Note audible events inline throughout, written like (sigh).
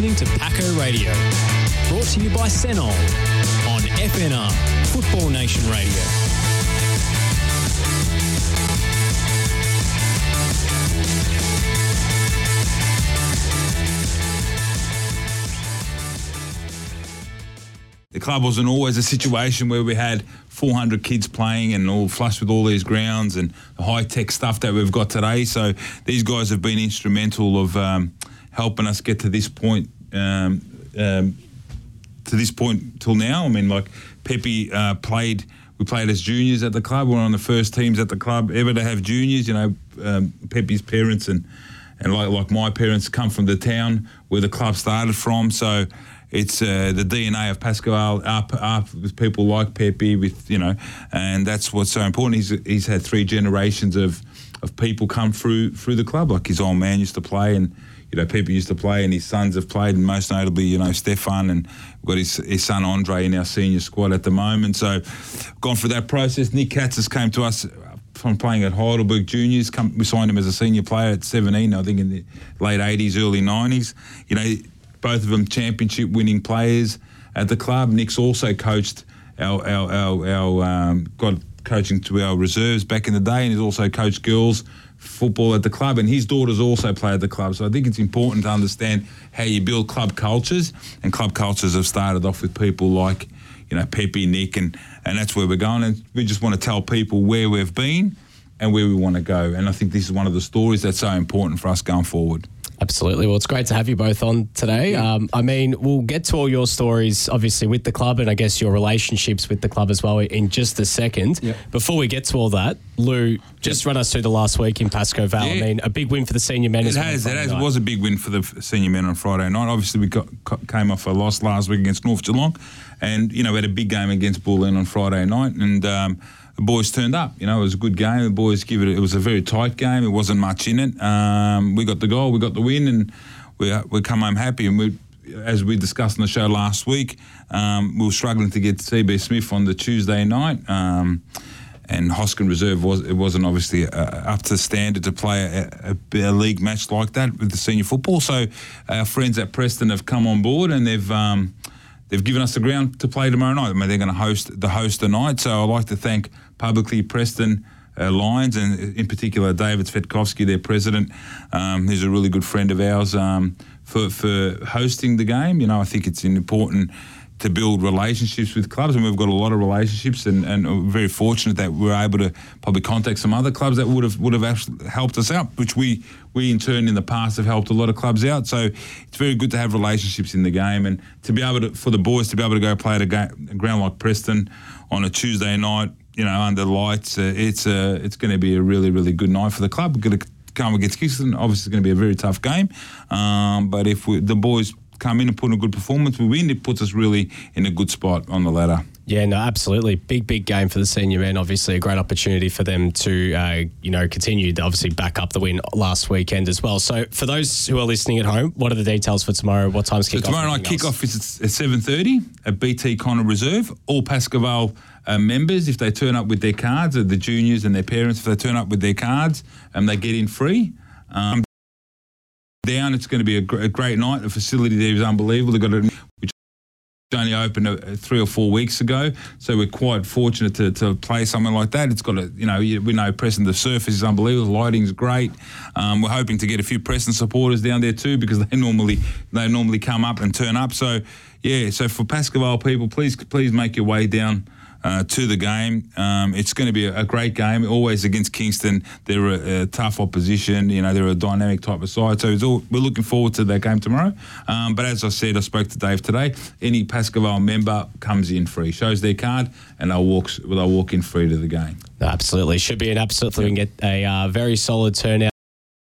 listening to Paco Radio, brought to you by Senol on FNR, Football Nation Radio. The club wasn't always a situation where we had 400 kids playing and all flush with all these grounds and the high tech stuff that we've got today. So these guys have been instrumental of um, helping us get to this point. Um, um, to this point till now, I mean, like Pepe uh, played. We played as juniors at the club. We are on the first teams at the club ever to have juniors. You know, um, Pepe's parents and and like like my parents come from the town where the club started from. So it's uh, the DNA of Pascal up up with people like Pepe, with you know, and that's what's so important. He's he's had three generations of of people come through through the club. Like his old man used to play, and you know, Pepe used to play, and his sons have played, and most notably, you know, Stefan, and we've got his, his son Andre in our senior squad at the moment. So, gone through that process. Nick Katz has came to us from playing at Heidelberg Juniors. Come, we signed him as a senior player at 17, I think in the late 80s, early 90s. You know, both of them championship winning players at the club. Nick's also coached our our our, our um, got coaching to our reserves back in the day, and he's also coached girls football at the club, and his daughters also play at the club. So I think it's important to understand how you build club cultures, and club cultures have started off with people like you know Pepe, Nick, and and that's where we're going. And we just want to tell people where we've been and where we want to go. And I think this is one of the stories that's so important for us going forward. Absolutely. Well, it's great to have you both on today. Um, I mean, we'll get to all your stories, obviously, with the club and I guess your relationships with the club as well in just a second. Yep. Before we get to all that, Lou, just run us through the last week in Pascoe Vale. Yeah. I mean, a big win for the senior men It as has. It has, night. was a big win for the senior men on Friday night. Obviously, we got, came off a loss last week against North Geelong, and you know we had a big game against Bulleen on Friday night, and um, the boys turned up. You know, it was a good game. The boys give it. It was a very tight game. It wasn't much in it. Um, we got the goal. We got the win, and we we come home happy. And we, as we discussed on the show last week, um, we were struggling to get CB Smith on the Tuesday night. Um, and Hosken Reserve was it wasn't obviously uh, up to standard to play a, a, a league match like that with the senior football. So our friends at Preston have come on board and they've um, they've given us the ground to play tomorrow night. I mean, they're going to host the host tonight. So I'd like to thank publicly Preston. Uh, Lions and in particular David Svetkovsky, their president, um, who's a really good friend of ours, um, for for hosting the game. You know, I think it's important to build relationships with clubs, and we've got a lot of relationships, and, and we're very fortunate that we're able to probably contact some other clubs that would have would have actually helped us out, which we we in turn in the past have helped a lot of clubs out. So it's very good to have relationships in the game, and to be able to for the boys to be able to go play at a, ga- a ground like Preston on a Tuesday night, you know, under lights, uh, it's uh, it's going to be a really really good night for the club. We're going to come against Kingston. Obviously, it's going to be a very tough game, um, but if we, the boys come in and put in a good performance, we win, it puts us really in a good spot on the ladder. Yeah, no, absolutely. Big, big game for the senior men. Obviously, a great opportunity for them to, uh, you know, continue to obviously back up the win last weekend as well. So, for those who are listening at home, what are the details for tomorrow? What time's So kickoff? tomorrow night kickoff is at seven thirty at BT Connor Reserve. All Pascoe Vale uh, members, if they turn up with their cards, or the juniors and their parents, if they turn up with their cards, and they get in free. Um, down, it's going to be a, gr- a great night. The facility there is unbelievable. They've got a which only opened uh, three or four weeks ago, so we're quite fortunate to, to play something like that. It's got a, you know, we know Preston, the surface is unbelievable, lighting's great. Um, we're hoping to get a few Preston supporters down there too because (laughs) they normally they normally come up and turn up. So yeah, so for Pascoe Vale people, please please make your way down. Uh, to the game, um, it's going to be a, a great game. Always against Kingston, they're a, a tough opposition. You know, they're a dynamic type of side. So it's all, we're looking forward to that game tomorrow. Um, but as I said, I spoke to Dave today. Any Pascoe Vale member comes in free, shows their card, and they'll walk they'll walk in free to the game. Absolutely. Should be an absolute. We can get a uh, very solid turnout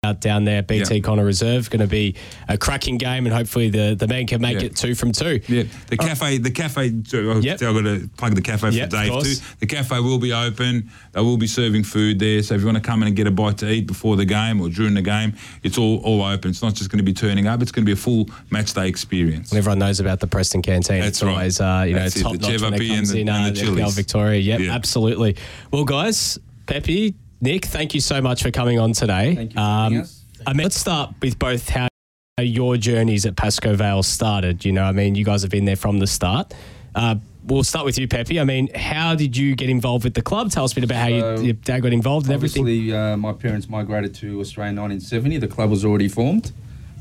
out down there. BT Yeah. Connor Reserve going to be a cracking game, and hopefully the the men can make Yeah. it two from two. Yeah, the cafe, the cafe. So I've got to plug the cafe for of Dave too. The cafe will be open. They will be serving food there. So if you want to come in and get a bite to eat before the game or during the game, it's all all open. It's not just going to be turning up. It's going to be a full match day experience. And everyone knows about the Preston canteen. That's it's right. always uh, you know That's it, top the notch when it comes and the- in and uh, the NPL. Victoria. Yep, Yeah. absolutely. Well, guys, Pepe, Nick, thank you so much for coming on today. Um, Thank you for us. I mean, let's start with both how your journeys at Pascoe Vale started. You know, I mean, you guys have been there from the start. Uh, we'll start with you, Pepe. I mean, how did you get involved with the club? Tell us a bit about how you, your dad got involved and everything. Obviously, uh, my parents migrated to Australia in 1970. The club was already formed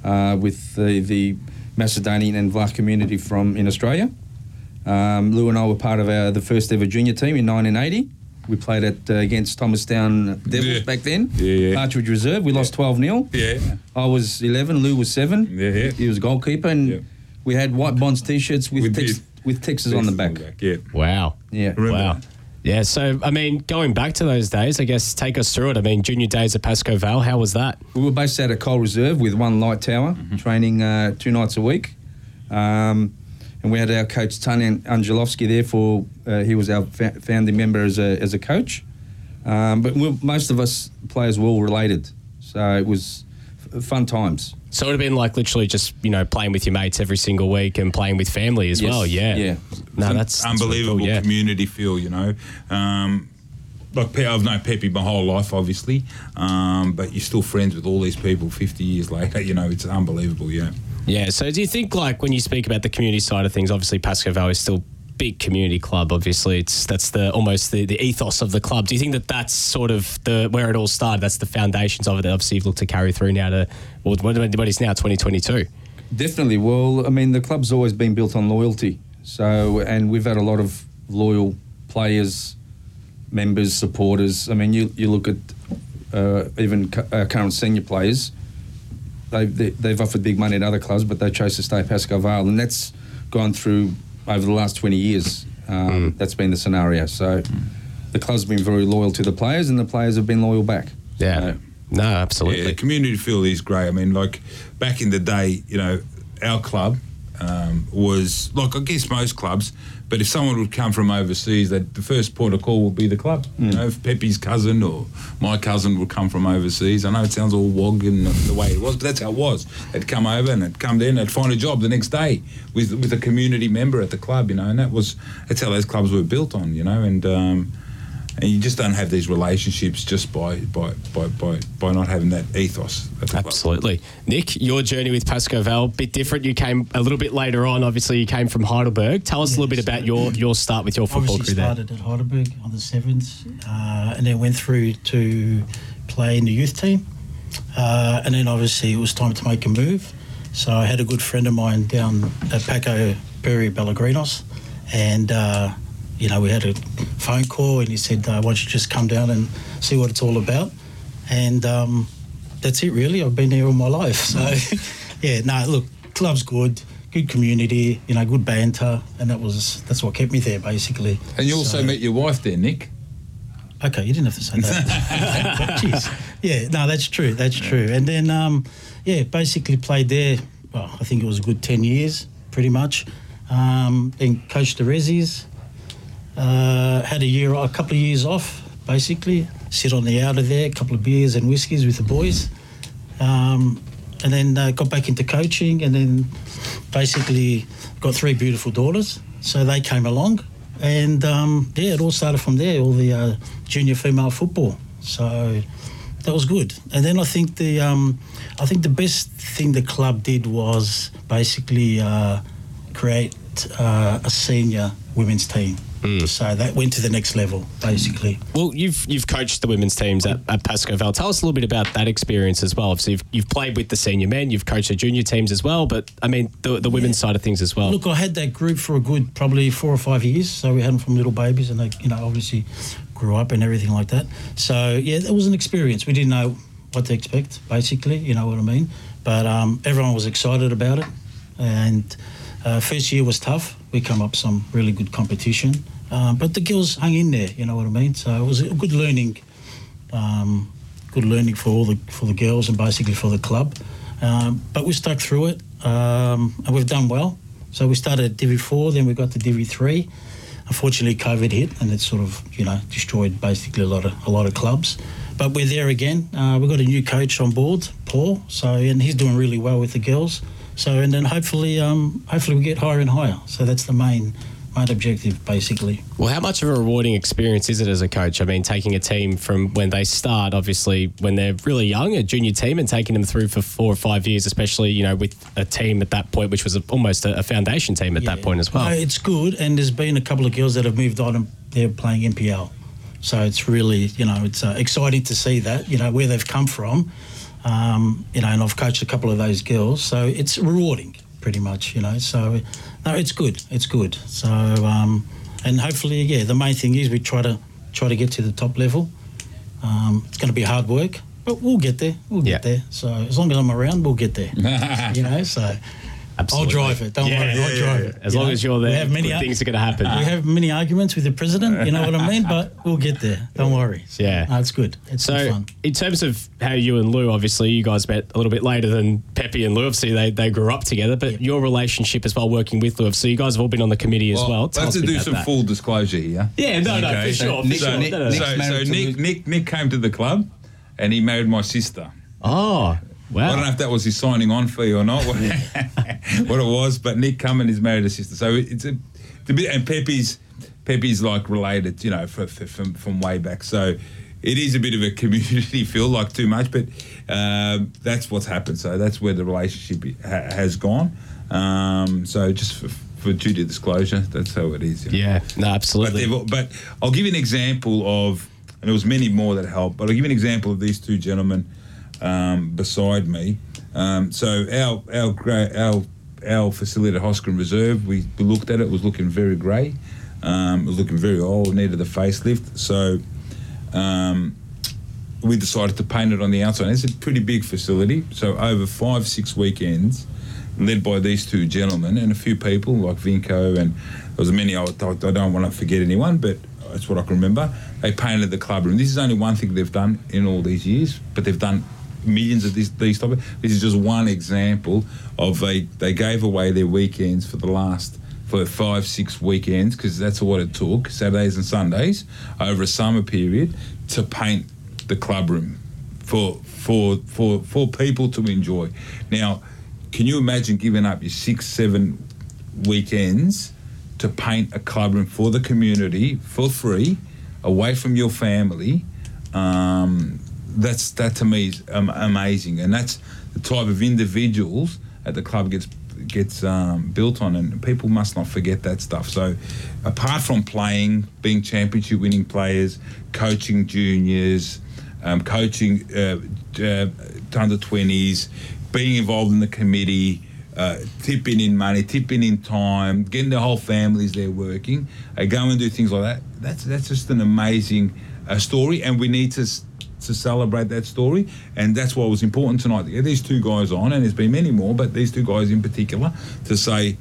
uh, with the, the Macedonian and Vlach community from in Australia. Um, Lou and I were part of our, the first ever junior team in 1980. We played at uh, against Thomastown Devils Yeah. back then. Yeah, yeah. Partridge Reserve. We lost 12 0. Yeah. I was 11. Lou was seven. Yeah, yeah. He was goalkeeper, and Yeah. we had white bonds t-shirts with We tex- with Texas on the back. Yeah. Wow. Yeah. Remember wow. that? Yeah, so I mean, going back to those days, I guess take us through it. I mean, junior days at Pascoe Vale, how was that? We were based out of Coal Reserve with one light tower, training uh, two nights a week. Um, and we had our coach Tony Angelovsky there for, uh, he was our fa- founding member as a, as a coach. Um, but we, most of us players were all related. So it was f- fun times. So it would have been like literally just you know playing with your mates every single week and playing with family as Yes. well. Yeah, Yeah. No, that's an that's really unbelievable cool, yeah. community feel. You know, um, like I've known Pepe my whole life, obviously, um, but you're still friends with all these people 50 years (laughs) later. You know, it's unbelievable. Yeah. Yeah. So do you think like when you speak about the community side of things, obviously Pascoe Vale is still big community club. Obviously, it's that's the almost the, the ethos of the club. Do you think that that's sort of the where it all started? That's the foundations of it. That obviously you've looked to carry through now to well, what, is now 2022. Definitely. Well, I mean, the club's always been built on loyalty. So, and we've had a lot of loyal players, members, supporters. I mean, you, you look at uh, even uh, current senior players, they, they, they've offered big money at other clubs, but they chose to stay at Pascoe Vale. And that's gone through over the last 20 years. Um, That's been the scenario. So the club's been very loyal to the players, and the players have been loyal back. Yeah. So- No, Yeah, absolutely. the community feel is great. I mean, like back in the day, you know, our club um, was like I guess most clubs, but if someone would come from overseas, that the first port of call would be the club. You know, if Pepe's cousin or my cousin would come from overseas. I know it sounds all wog and the way it was, but that's how it was. They'd come over and they'd come in, they'd find a job the next day with with a community member at the club. You know, and that was that's how those clubs were built on. You know, and. Um, and you just don't have these relationships just by by, by, by, by not having that ethos. At the club. Absolutely. Nick, your journey with Pascoe Vale, bit different. You came a little bit later on. Obviously, you came from Heidelberg. Tell us a little bit Yes. about your, your start with your football Obviously career there. started at Heidelberg on the seventh, uh, and then went through to play in the youth team, uh, and then obviously it was time to make a move. So I had a good friend of mine down at Paco Perry Pellegrinos, and uh, you know we had a phone call, and he said, uh, "Why don't you just come down and see what it's all about?" And um, that's it, really. I've been here all my life. So (laughs) yeah, no, look, club's good. Good community, you know, good banter, and that was that's what kept me there basically. And you also So- met your wife there, Nick. Okay, you didn't have to say that. (laughs) Jeez. Yeah, no, that's true. That's true. And then, um, yeah, basically played there. Well, I think it was a good ten years, pretty much. Um, then coached the Rezzies. Uh, had a year, a couple of years off, basically. Sit on the outer there, a couple of beers and whiskies with the boys. Um, and then uh, got back into coaching, and then basically got three beautiful daughters. So they came along, and um, yeah, it all started from there. All the uh, junior female football. So that was good. And then I think the um, I think the best thing the club did was basically uh, create uh, a senior women's team. So that went to the next level, basically. Well, you've you've coached the women's teams at, at Pascoe Vale. Tell us a little bit about that experience as well. Obviously, you've, you've played with the senior men, you've coached the junior teams as well, but I mean, the, the women's side of things as well. Look, I had that group for a good probably four or five years. So we had them from little babies, and they, you know, obviously grew up and everything like that. So yeah, it was an experience. We didn't know what to expect, basically. You know what I mean? But um, everyone was excited about it, and uh, first year was tough. We come up some really good competition, um, but the girls hung in there. You know what I mean? So it was a good learning um, good learning for all the for the girls and basically for the club. Um, but we stuck through it, um, and we've done well. So we started at Divi Four, then we got to Divi Three. Unfortunately, COVID hit, and it sort of you know destroyed basically a lot of a lot of clubs. But we're there again. Uh, we've got a new coach on board, Paul. So and he's doing really well with the girls. So and then hopefully, um, hopefully we get higher and higher. So that's the main main objective, basically. Well, how much of a rewarding experience is it as a coach? I mean, taking a team from when they start, obviously, when they're really young, a junior team, and taking them through for four or five years, especially, you know, with a team at that point, which was a, almost a, a foundation team at that point as well. No, it's good, and there's been a couple of girls that have moved on and they're playing NPL. So it's really, you know, it's uh, exciting to see that, you know, where they've come from. Um, you know, and I've coached a couple of those girls, so it's rewarding, pretty much, you know. So, no, it's good, it's good. So, um, and hopefully, yeah, the main thing is we try to try to get to the top level. Um, it's going to be hard work, but we'll get there. We'll get Yeah. there. So as long as I'm around, we'll get there. (laughs) you know, so I'll drive it. Don't Yeah, worry, yeah, I'll drive yeah. it. As you long know. as you're We there, have many good ar- things are going to happen. we have many arguments with the president, you know what I mean? (laughs) But we'll get there. Don't worry. So, Yeah. no, it's good. It's So, fun. in terms of how you and Lou, obviously, you guys met a little bit later than Pepe and Lou. Obviously, they, they grew up together, but your relationship as well, working with Lou. So, you guys have all been on the committee as well. Tell let's us do some that. full disclosure here. Yeah, no, no, Okay. for sure. Nick- for sure. So, Nick- No, no, no. So, so Nick, Nick, Nick came to the club, and he married my sister. Oh, wow. I don't know if that was his signing on fee or not, (laughs) what, what it was, but Nick Cummins is married a sister. So it's a, it's a bit, and Pepe's, Pepe's like related, you know, for, for, from, from way back. So it is a bit of a (laughs) community feel, like too much, but um, that's what's happened. So that's where the relationship ha- has gone. Um, so just for, for duty of disclosure, that's how it is. you know. Yeah, no, absolutely. they've- but I'll give you an example of, and there was many more that helped, but I'll give you an example of these two gentlemen um, beside me. Um, so our our our our facility at Hosken Reserve, we, looked at it, it was looking very grey, um, was looking very old, needed a facelift. So um, we decided to paint it on the outside. It's a pretty big facility, so over five six weekends, led by these two gentlemen and a few people like Vinco and there was many. I, I don't want to forget anyone, but that's what I can remember. They painted the club room. This is only one thing they've done in all these years, but they've done millions of these these of. This is just one example of they they gave away their weekends for the last for five six weekends because that's what it took Saturdays and Sundays over a summer period to paint the club room for for for for people to enjoy. Now, can you imagine giving up your six seven weekends to paint a club room for the community for free, away from your family? Um, that's that to me is um, amazing, and that's the type of individuals that the club gets gets um, built on, and people must not forget that stuff. So, apart from playing, being championship winning players, coaching juniors, um, coaching uh, uh, under twenties, being involved in the committee. Uh, tipping in money, tipping in time, getting the whole families there working, uh, go and do things like that. That's that's just an amazing uh, story, and we need to to celebrate that story. And that's why it was important tonight to get these two guys on, and there's been many more, but these two guys in particular, to say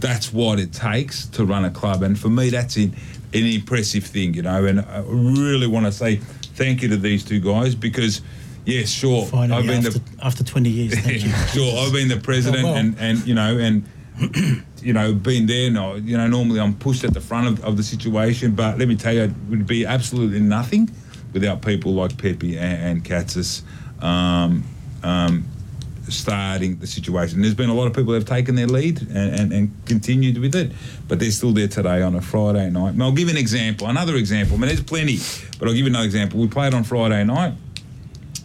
that's what it takes to run a club. And for me, that's in, an impressive thing, you know. And I really want to say thank you to these two guys because, yes, sure, Finally, I've been after, the after 20 years. Thank you. (laughs) sure, I've been the president, Oh, well. and, and you know, and you know, been there. No, you know, normally I'm pushed at the front of, of the situation, but let me tell you, it would be absolutely nothing without people like Pepe and, and Katzis um, um, starting the situation. There's been a lot of people that have taken their lead and, and, and continued with it, but they're still there today on a Friday night. And I'll give an example, another example. I mean, there's plenty, but I'll give you another example. We played on Friday night,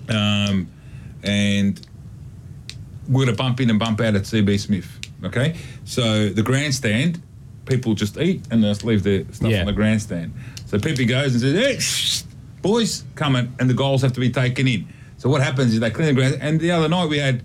um, and we're going to bump in and bump out at CB Smith. Okay, so the grandstand, people just eat and they just leave their stuff Yeah. on the grandstand. So Pepe goes and says, "Hey, boys, come in," and the goals have to be taken in. So what happens is they clean the ground. And the other night we had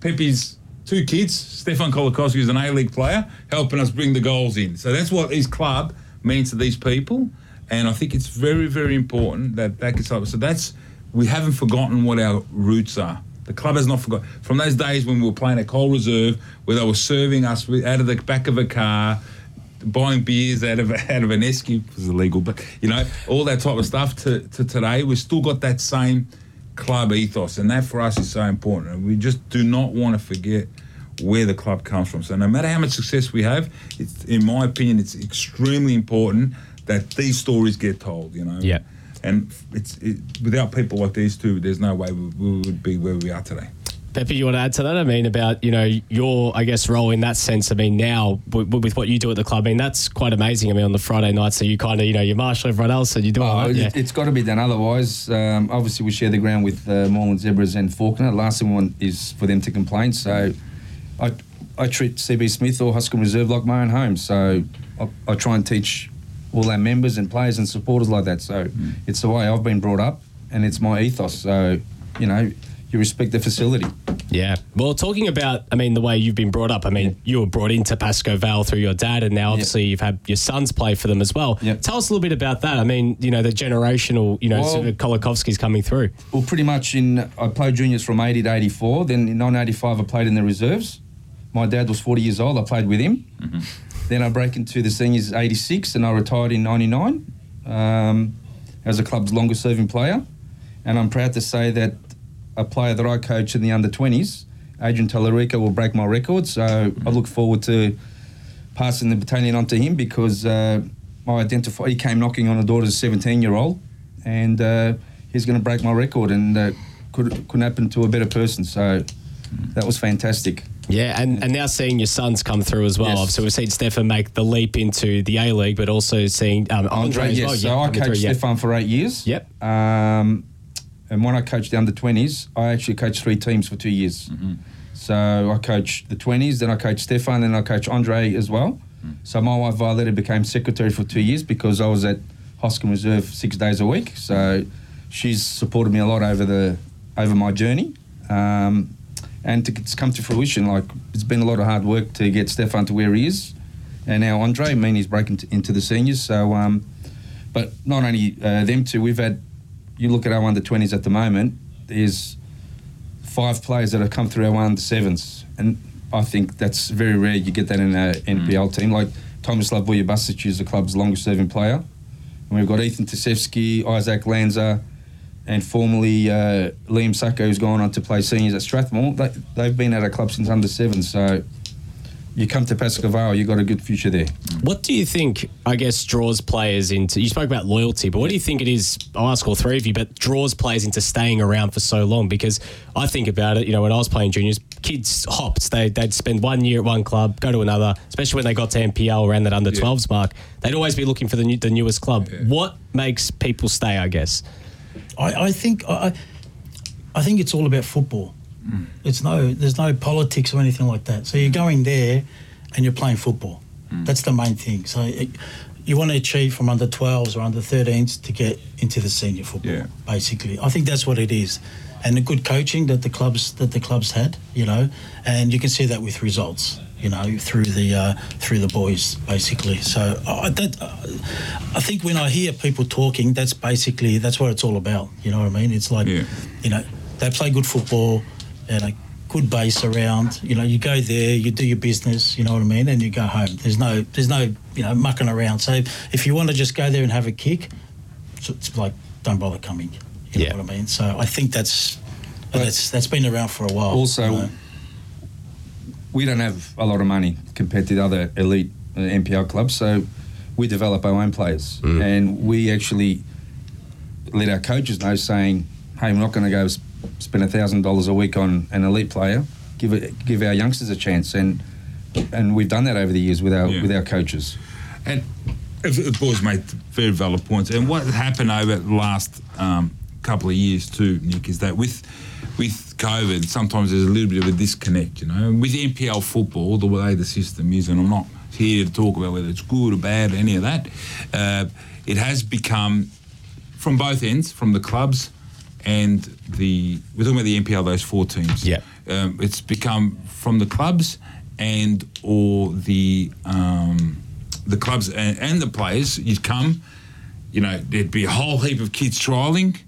Pepe's two kids, Stefan Colakovski, who's an A League player, helping us bring the goals in. So that's what his club means to these people. And I think it's very, very important that that gets up. So that's, we haven't forgotten what our roots are. The club has not forgotten. From those days when we were playing at Coal Reserve, where they were serving us out of the back of a car, buying beers out of (laughs) out of an esky was illegal, but you know all that type of stuff. To, to today, we've still got that same club ethos, and that for us is so important. And we just do not want to forget where the club comes from. So no matter how much success we have, it's in my opinion, it's extremely important that these stories get told. You know. Yeah. And it's it, without people like these two, there's no way we, we would be where we are today. Pepe, you want to add to that? I mean, about you know your, I guess, role in that sense. I mean, now with, with what you do at the club, I mean, that's quite amazing. I mean, on the Friday night, so you kind of, you know, you marshal everyone else, and you do Oh, it, Yeah. It's got to be done. Otherwise, um, obviously, we share the ground with uh, Moreland Zebras and Fawkner. The last thing we want is for them to complain. So, I, I treat CB Smith or Huscombe Reserve like my own home. So, I, I try and teach all our members and players and supporters like that. So, it's the way I've been brought up, and it's my ethos. So, you know, you respect the facility. Yeah. Well, talking about, I mean, the way you've been brought up. I mean, you were brought into Pascoe Vale through your dad, and now obviously you've had your sons play for them as well. Yeah. Tell us a little bit about that. I mean, you know, the generational, you know, Well- sort of Colakovski's coming through. Well, pretty much in I played juniors from 80 to 84. Then in 1985, I played in the reserves. My dad was 40 years old. I played with him. Then I break into the seniors 86, and I retired in 99 um, as the club's longest serving player. And I'm proud to say that a player that I coach in the under 20s, Adrian Tallarico, will break my record. So I look forward to passing the battalion on to him because uh, I identify he came knocking on the door as a 17 year old, and uh, he's going to break my record, and uh, could couldn't happen to a better person. So that was fantastic. Yeah, and, and now seeing your sons come through as well. Yes. Obviously, we've seen Stefan make the leap into the A League, but also seeing um, Andre, Andre, as yes. well. so I coached through, yeah. Stefan for eight years. Yep. Um, and when I coached the under 20s, I actually coached three teams for two years. Mm-hmm. So I coached the 20s, then I coached Stefan, then I coached Andre as well. Mm. So my wife Violetta became secretary for two years because I was at Hosken Reserve six days a week. So she's supported me a lot over the over my journey. Um, and to, it's come to fruition. Like it's been a lot of hard work to get Stefan to where he is, and now Andre. I mean, he's breaking t- into the seniors. So, um, but not only uh, them two, we've had. You look at our under twenties at the moment. There's five players that have come through our under sevens, and I think that's very rare. You get that in a NPL team. Like Thomas Tomislav Vujabasic is the club's longest serving player, and we've got Ethan Tasevsky, Isaac Lanza, and formerly uh, Liam Sacco, who's gone on to play seniors at Strathmore. They, they've been at our club since under seven, so you come to Pascoe Vale, you've got a good future there. What do you think, I guess, draws players into? You spoke about loyalty, but what do you think it is? I'll ask all three of you, but draws players into staying around for so long? Because I think about it, you know, when I was playing juniors, kids hopped. They, they'd spend one year at one club, go to another, especially when they got to NPL around that under 12s mark. They'd always be looking for the, new, the newest club. What makes people stay, I guess? I, I think I, I think it's all about football. It's no, there's no politics or anything like that. So you're going there, and you're playing football. That's the main thing. So it, you want to achieve from under 12s or under 13s to get into the senior football. Yeah. Basically, I think that's what it is, and the good coaching that the clubs that the clubs had, you know, and you can see that with results. You know, through the uh, through the boys, basically. So I that, uh, I think when I hear people talking, that's basically that's what it's all about. You know what I mean? It's like, Yeah. you know, they play good football and a good base around. You know, you go there, you do your business. You know what I mean, and you go home. There's no there's no you know mucking around. So if you want to just go there and have a kick, it's like don't bother coming. You Yeah. know what I mean? So I think that's that's that's been around for a while. Also, you know. we don't have a lot of money compared to the other elite uh, NPL clubs, so we develop our own players, and we actually let our coaches know, saying, "Hey, we're not going to go s- spend a thousand dollars a week on an elite player. Give it, give our youngsters a chance." And and we've done that over the years with our Yeah. with our coaches. And the boys made very valid points. And what happened over the last um, couple of years too, Nick, is that with with COVID, sometimes there's a little bit of a disconnect. You know, with NPL football, the way the system is, and I'm not here to talk about whether it's good or bad, any of that. Uh, it has become from both ends, from the clubs and the we're talking about the NPL, those four teams. Yeah. um, it's become from the clubs and or the um, the clubs and, and the players. You'd come, you know, there'd be a whole heap of kids trialing,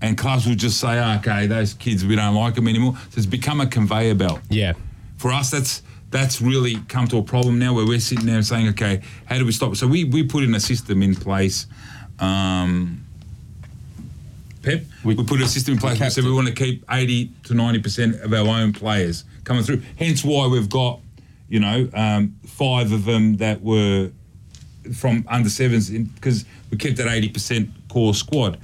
and clubs would just say, "Okay, those kids, we don't like them anymore." So it's become a conveyor belt Yeah. for us, that's that's really come to a problem now where we're sitting there saying, okay, how do we stop? it? So we, we put in a system in place. Um, Pep, we, We- put a system in place. We said we want to keep eighty to ninety percent of our own players coming through. Hence why we've got, you know, um, five of them that were from under sevens because we kept that eighty percent core squad.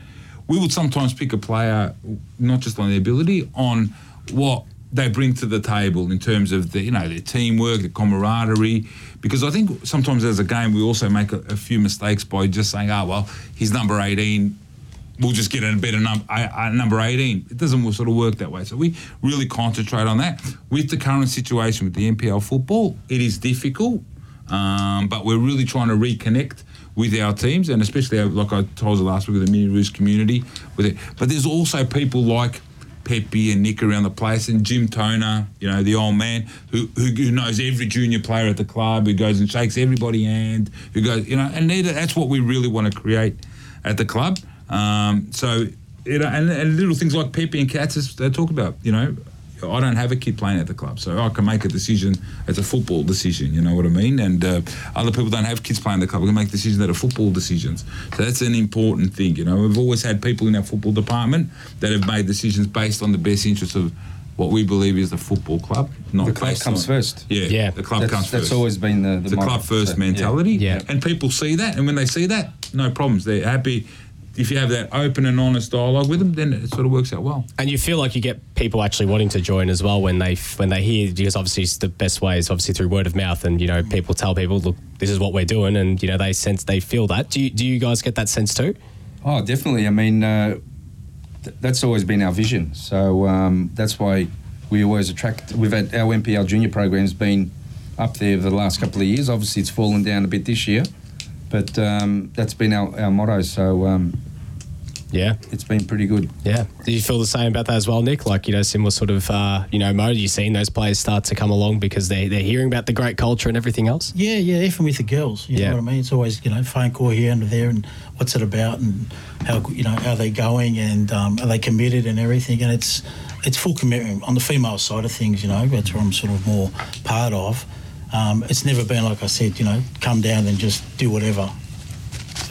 We would sometimes pick a player not just on the ability, on what they bring to the table in terms of the you know their teamwork, the camaraderie. Because I think sometimes as a game we also make a, a few mistakes by just saying, "Oh well, he's number 18." We'll just get a better num- a, a number 18. It doesn't sort of work that way. So we really concentrate on that. With the current situation with the NPL football, it is difficult, um, but we're really trying to reconnect with our teams, and especially uh, like I told you last week with the Mini Roos community. With it, but there's also people like Pepe and Nick around the place, and Jim Toner, you know, the old man who, who, knows every junior player at the club, who goes and shakes everybody hand, who goes, you know, and that's what we really want to create at the club. Um, so, you know, and, and little things like Pepe and Katz, as they talk about, you know, I don't have a kid playing at the club, so I can make a decision. It's a football decision, you know what I mean? And uh, other people don't have kids playing at the club. We can make decisions that are football decisions. So that's an important thing, you know. We've always had people in our football department that have made decisions based on the best interests of what we believe is the football club. Not The club comes on- first. Yeah, Yeah. the club That's, comes that's first. always been the, the, the motto. club first So, mentality. Yeah. And people see that, and when they see that, no problems. They're happy. If you have that open and honest dialogue with them, then it sort of works out well. And you feel like you get people actually wanting to join as well when they when they hear because obviously it's the best way is obviously through word of mouth and you know people tell people look this is what we're doing and you know they sense they feel that. Do you do you guys get that sense too? Oh, definitely. I mean, uh, th- that's always been our vision. So um, that's why we always attract. We've had our NPL junior program's been up there for the last couple of years. Obviously, it's fallen down a bit this year, but um, that's been our, our motto. So um, Yeah. it's been pretty good. Yeah. Do you feel the same about that as well, Nick? Like, you know, similar sort of, uh, you know, mode. You've seen those players start to come along because they, they're hearing about the great culture and everything else? Yeah, yeah, even with the girls, you Yeah. know what I mean. It's always you know phone call here and there, and what's it about, and how you know how they going, and um, are they committed and everything, and it's it's full commitment on the female side of things. You know, that's where I'm sort of more part of. Um, it's never been like I said, you know, come down and just do whatever.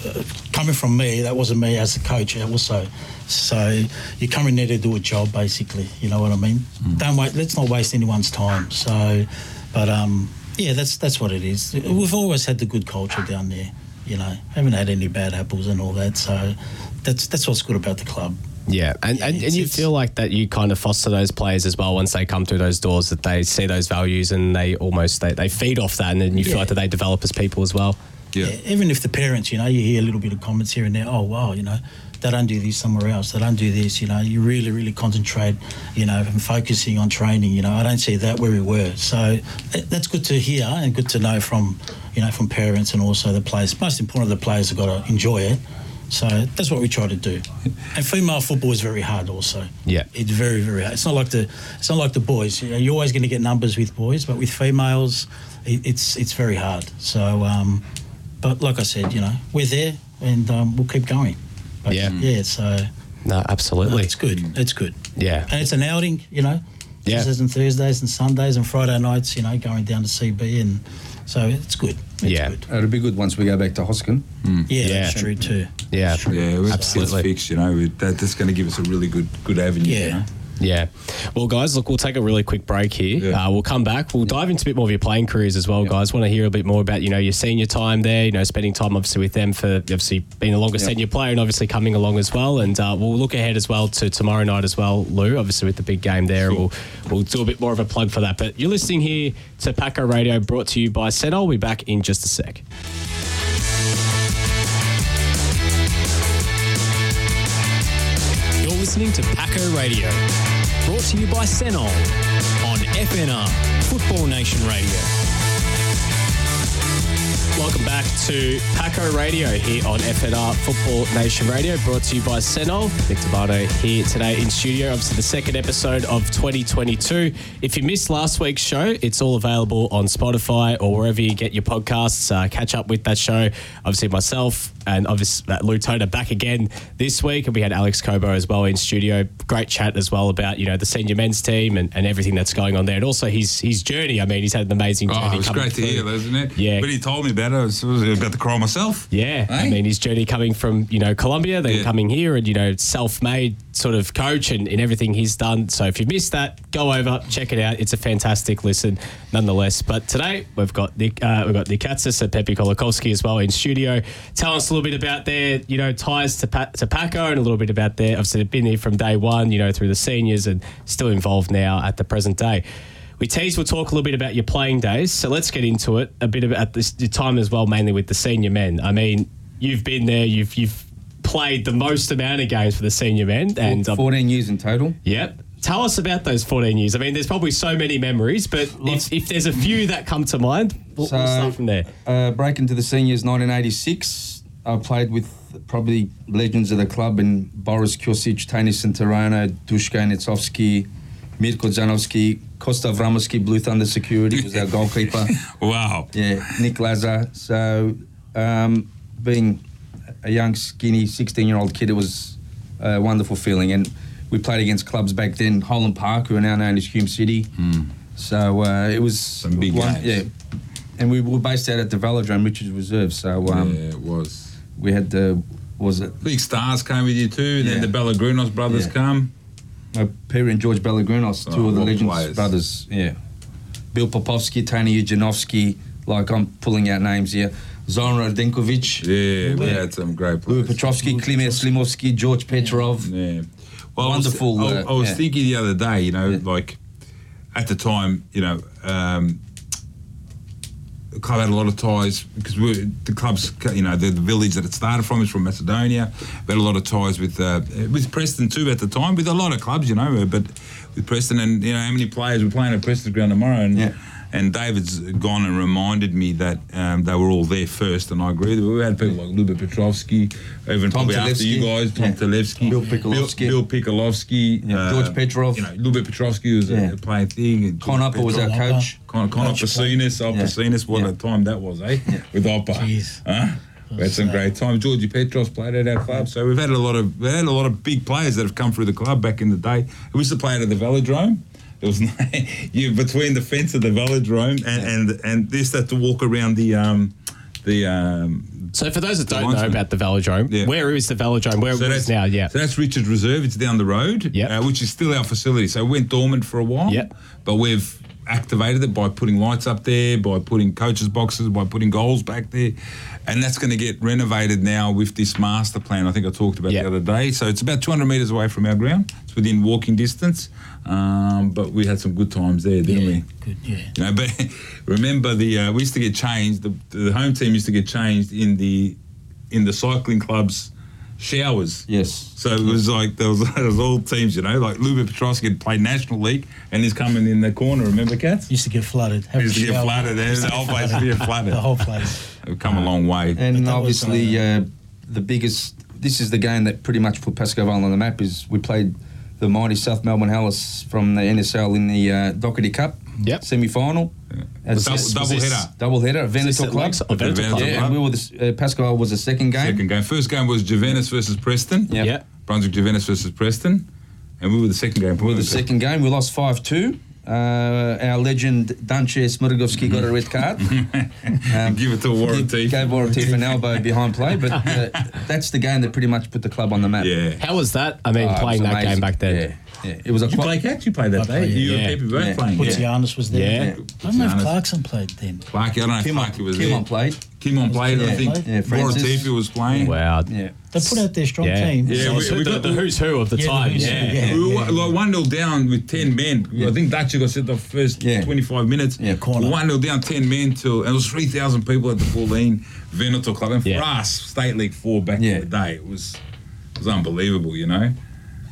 Uh, coming from me, that wasn't me as a coach also. So you come in there to do a job, basically. You know what I mean? Don't wait. Let's not waste anyone's time. So, but um, yeah, that's that's what it is. We've always had the good culture down there. You know, haven't had any bad apples and all that. So that's that's what's good about the club. Yeah, and, Yeah, and, and you feel like that you kind of foster those players as well once they come through those doors that they see those values and they almost they, they feed off that and then you feel like that they develop as people as well. Yeah. Even if the parents, you know, you hear a little bit of comments here and there. Oh wow, you know, they don't do this somewhere else. They don't do this. You know, you really, really concentrate. You know, and focusing on training. You know, I don't see that where we were. So that's good to hear and good to know from, you know, from parents and also the players. Most important, the players have got to enjoy it. So that's what we try to do. And female football is very hard also. Yeah. It's very, very hard. It's not like the it's not like the boys. You know, you're always going to get numbers with boys, but with females, it, it's it's very hard. So, um, but like I said, you know, we're there and um, we'll keep going. But Yeah. yeah. So No, no, absolutely. it's good. It's good. Yeah. And it's an outing, you know. Yeah. Tuesdays and Thursdays and Sundays and Friday nights, you know, going down to CB and so it's good. It's Yeah. good. It'll be good once we go back to Hosken. Hmm. Yeah, Yeah. that's true too. Yeah. That's true. Yeah, it's, Absolutely. fixed. You know, We- that, that's going to give us a really good good avenue. Yeah. You know? Yeah. Well, guys, look, we'll take a really quick break here. Yeah. Uh, we'll come back. We'll dive into a bit more of your playing careers as well, guys. Want to hear a bit more about, you know, your senior time there, you know, spending time obviously with them for obviously being the longest Yeah. senior player and obviously coming along as well. And uh, we'll look ahead as well to tomorrow night as well, Lou, obviously with the big game there. We'll, we'll do a bit more of a plug for that. But you're listening here to Paco Radio brought to you by Senol. We'll be back in just a sec. You're listening to Paco Radio, brought to you by Senol on FNR, Football Nation Radio. Welcome back to Paco Radio here on FNR Football Nation Radio, brought to you by Senol. Nick Tabano here today in studio. Obviously, the second episode of 2022. If you missed last week's show, it's all available on Spotify or wherever you get your podcasts. Uh, catch up with that show. Obviously, myself and obviously uh, Lou Toner back again this week, and we had Alex Cobo as well in studio. Great chat as well about you know the senior men's team and, and everything that's going on there, and also his his journey. I mean, he's had an amazing journey. Oh, it was great to hear, isn't it? Yeah. When he told me about it. I was, about to cry myself. Yeah, I mean his journey coming from you know Colombia, then Yeah. coming here, and you know self-made sort of coach and in everything he's done. So if you missed that, go over check it out. It's a fantastic listen, nonetheless. But today we've got Nick, uh, we've got Nick Katsas and Pepe Colakovski as well in studio. Tell us a little bit about their you know ties to pa- to Paco and a little bit about their. Obviously they've been here from day one, you know through the seniors and still involved now at the present day. We tease we'll talk a little bit about your playing days, so let's get into it a bit about this your time as well, mainly with the senior men. I mean, you've been there, you've you've played the most amount of games for the senior men, and um, 14 years in total. yep. Tell us about those 14 years. I mean, there's probably so many memories, but if, if there's a few that come to mind, we'll, we'll start from there. Uh, break into the seniors 1986. I played with probably legends of the club in Boris Kjosic, Tony Centurano, Dushka Netsovsky, Mirko Zanovsky, Kosta Vramovsky, Blue Thunder Security was our (laughs) goalkeeper. Wow. Yeah, Nick Lazar. So, um, being a young, skinny 16 year old kid, it was a wonderful feeling. And we played against clubs back then, Holland Park, who are now known as Hume City. So, uh, it was. Some big one, games. Yeah. And we were based out at the Velodrome, Richards Reserve. So, um, yeah, it was. we had the. Was it Big stars came with you too. Yeah. Then the Belagrunos brothers Yeah. come. my parent George Belagrunos, two Oh, of the legends players. brothers. Yeah, Bill Popovsky, Tony Ujanovsky. Like I'm pulling out names here. Zoran Radenkovic, Yeah, we had some great Louis players. Petrovsky, Klimer Slimovsky, George Petrov. Yeah. Well, Wonderful, I was, I, uh, I was yeah. thinking the other day, you know, Yeah. like at the time, you know, um, the club had a lot of ties because we the club's, you know, the, the village that it started from is from Macedonia. We had a lot of ties with uh, with Preston too at the time, with a lot of clubs, you know, but with Preston and you know how many players were playing at Preston ground tomorrow and. Yeah. And David's gone and reminded me that um, they were all there first, and I agree. We had people like Luba Petrovsky, even Tom probably after you guys, Tom Yeah. Bill Pikolovsky. Bill, Bill Pikolovsky, Yeah, George Petrov. You know, Luba Petrovsky was Yeah. a playing thing. and Con Upper was our coach. Con, Con Coach Opposinas, Yeah. Opposinas, what a time that was, eh? With Oppa. Jeez. Huh? We had some great times. Georgie Petros played at our club, so we've had a lot of we had a lot of big players that have come through the club back in the day. We used to play at the Velodrome. There was (laughs) no, you between the fence of the Velodrome and and, and this had to walk around the um the um. So for those that don't know about the Velodrome, Yeah. where is the Velodrome? Where So it that's is now? Yeah. So that's Richard Reserve. It's down the road, Yep. uh, which is still our facility. So it went dormant for a while. Yep. But we've activated it by putting lights up there, by putting coaches boxes, by putting goals back there, and that's going to get renovated now with this master plan. I think I talked about Yep. the other day. So it's about 200 metres away from our ground. It's within walking distance. Um, but we had some good times there, didn't Yeah, we? good. Yeah. You know, but (laughs) remember the uh, we used to get changed. The, the home team used to get changed in the in the cycling club's showers. Yes. So it was like there was, (laughs) there was all teams, you know, like Luba Petrovsky had played National League and he's coming in the corner. Remember, cats? Used to get flooded. Have Used to get shower. flooded, and Used to the whole place would get (laughs) flooded. The whole place. We've come a long way. And obviously, uh, the biggest. This is the game that pretty much put Pascoe Vale on the map. Is we played the mighty South Melbourne Hellas from the NSL in the uh, Dockerty Cup Yep. semi-final. As double, this- double was this- header. double header at Is this Veneto at Club. Lakes- oh, Veneto Veneto Club. Yeah, and we were the uh, Pascoe was the second game. Second game. First game was Juventus versus Preston. Yeah. Yeah. Brunswick Juventus versus Preston. And we were the second game. We were the second game. We lost five two. Uh, our legend Danche Smrgovski got a red card. (laughs) Um, Give it to Warren He Teef. Gave Warren Teef an elbow behind play, but uh, (laughs) that's the game that pretty much put the club on the map. Yeah. How was that? I mean, Oh, playing was that game back then. Yeah, yeah. It was a You quite, play catch? You played that day? played, You yeah. and Pepe both Yeah. playing. Putzianis was there. Yeah. I don't know if Clarkson played then. Clarky, I don't know if Kimon, Clarky was Kimon there. played. Kimon played, I think. Yeah, Warren Francis. Teef was playing. Wow. Yeah. They put out their strong Yeah. team. Yeah, So we- we the, got the the- who's who of the Yeah, time. who's who, yeah. yeah. We were like 1 0 down with 10 men. I think Dutch got set the first Yeah. 25 minutes. Yeah, corner. 1 0 down 10 men till, and it was 3,000 people at the Pauline Veneto Club. And for us, State League 4 back in the day, it was it was unbelievable, you know?